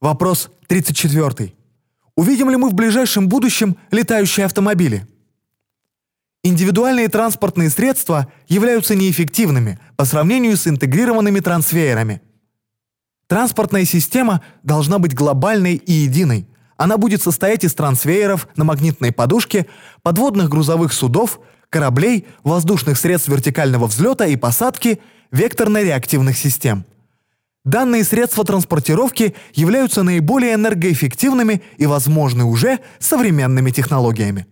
Вопрос 34. Увидим ли мы в ближайшем будущем летающие автомобили? Индивидуальные транспортные средства являются неэффективными по сравнению с интегрированными трансвеерами. Транспортная система должна быть глобальной и единой. Она будет состоять из трансвееров на магнитной подушке, подводных грузовых судов, кораблей, воздушных средств вертикального взлета и посадки, векторно-реактивных систем. Данные средства транспортировки являются наиболее энергоэффективными и возможны уже современными технологиями.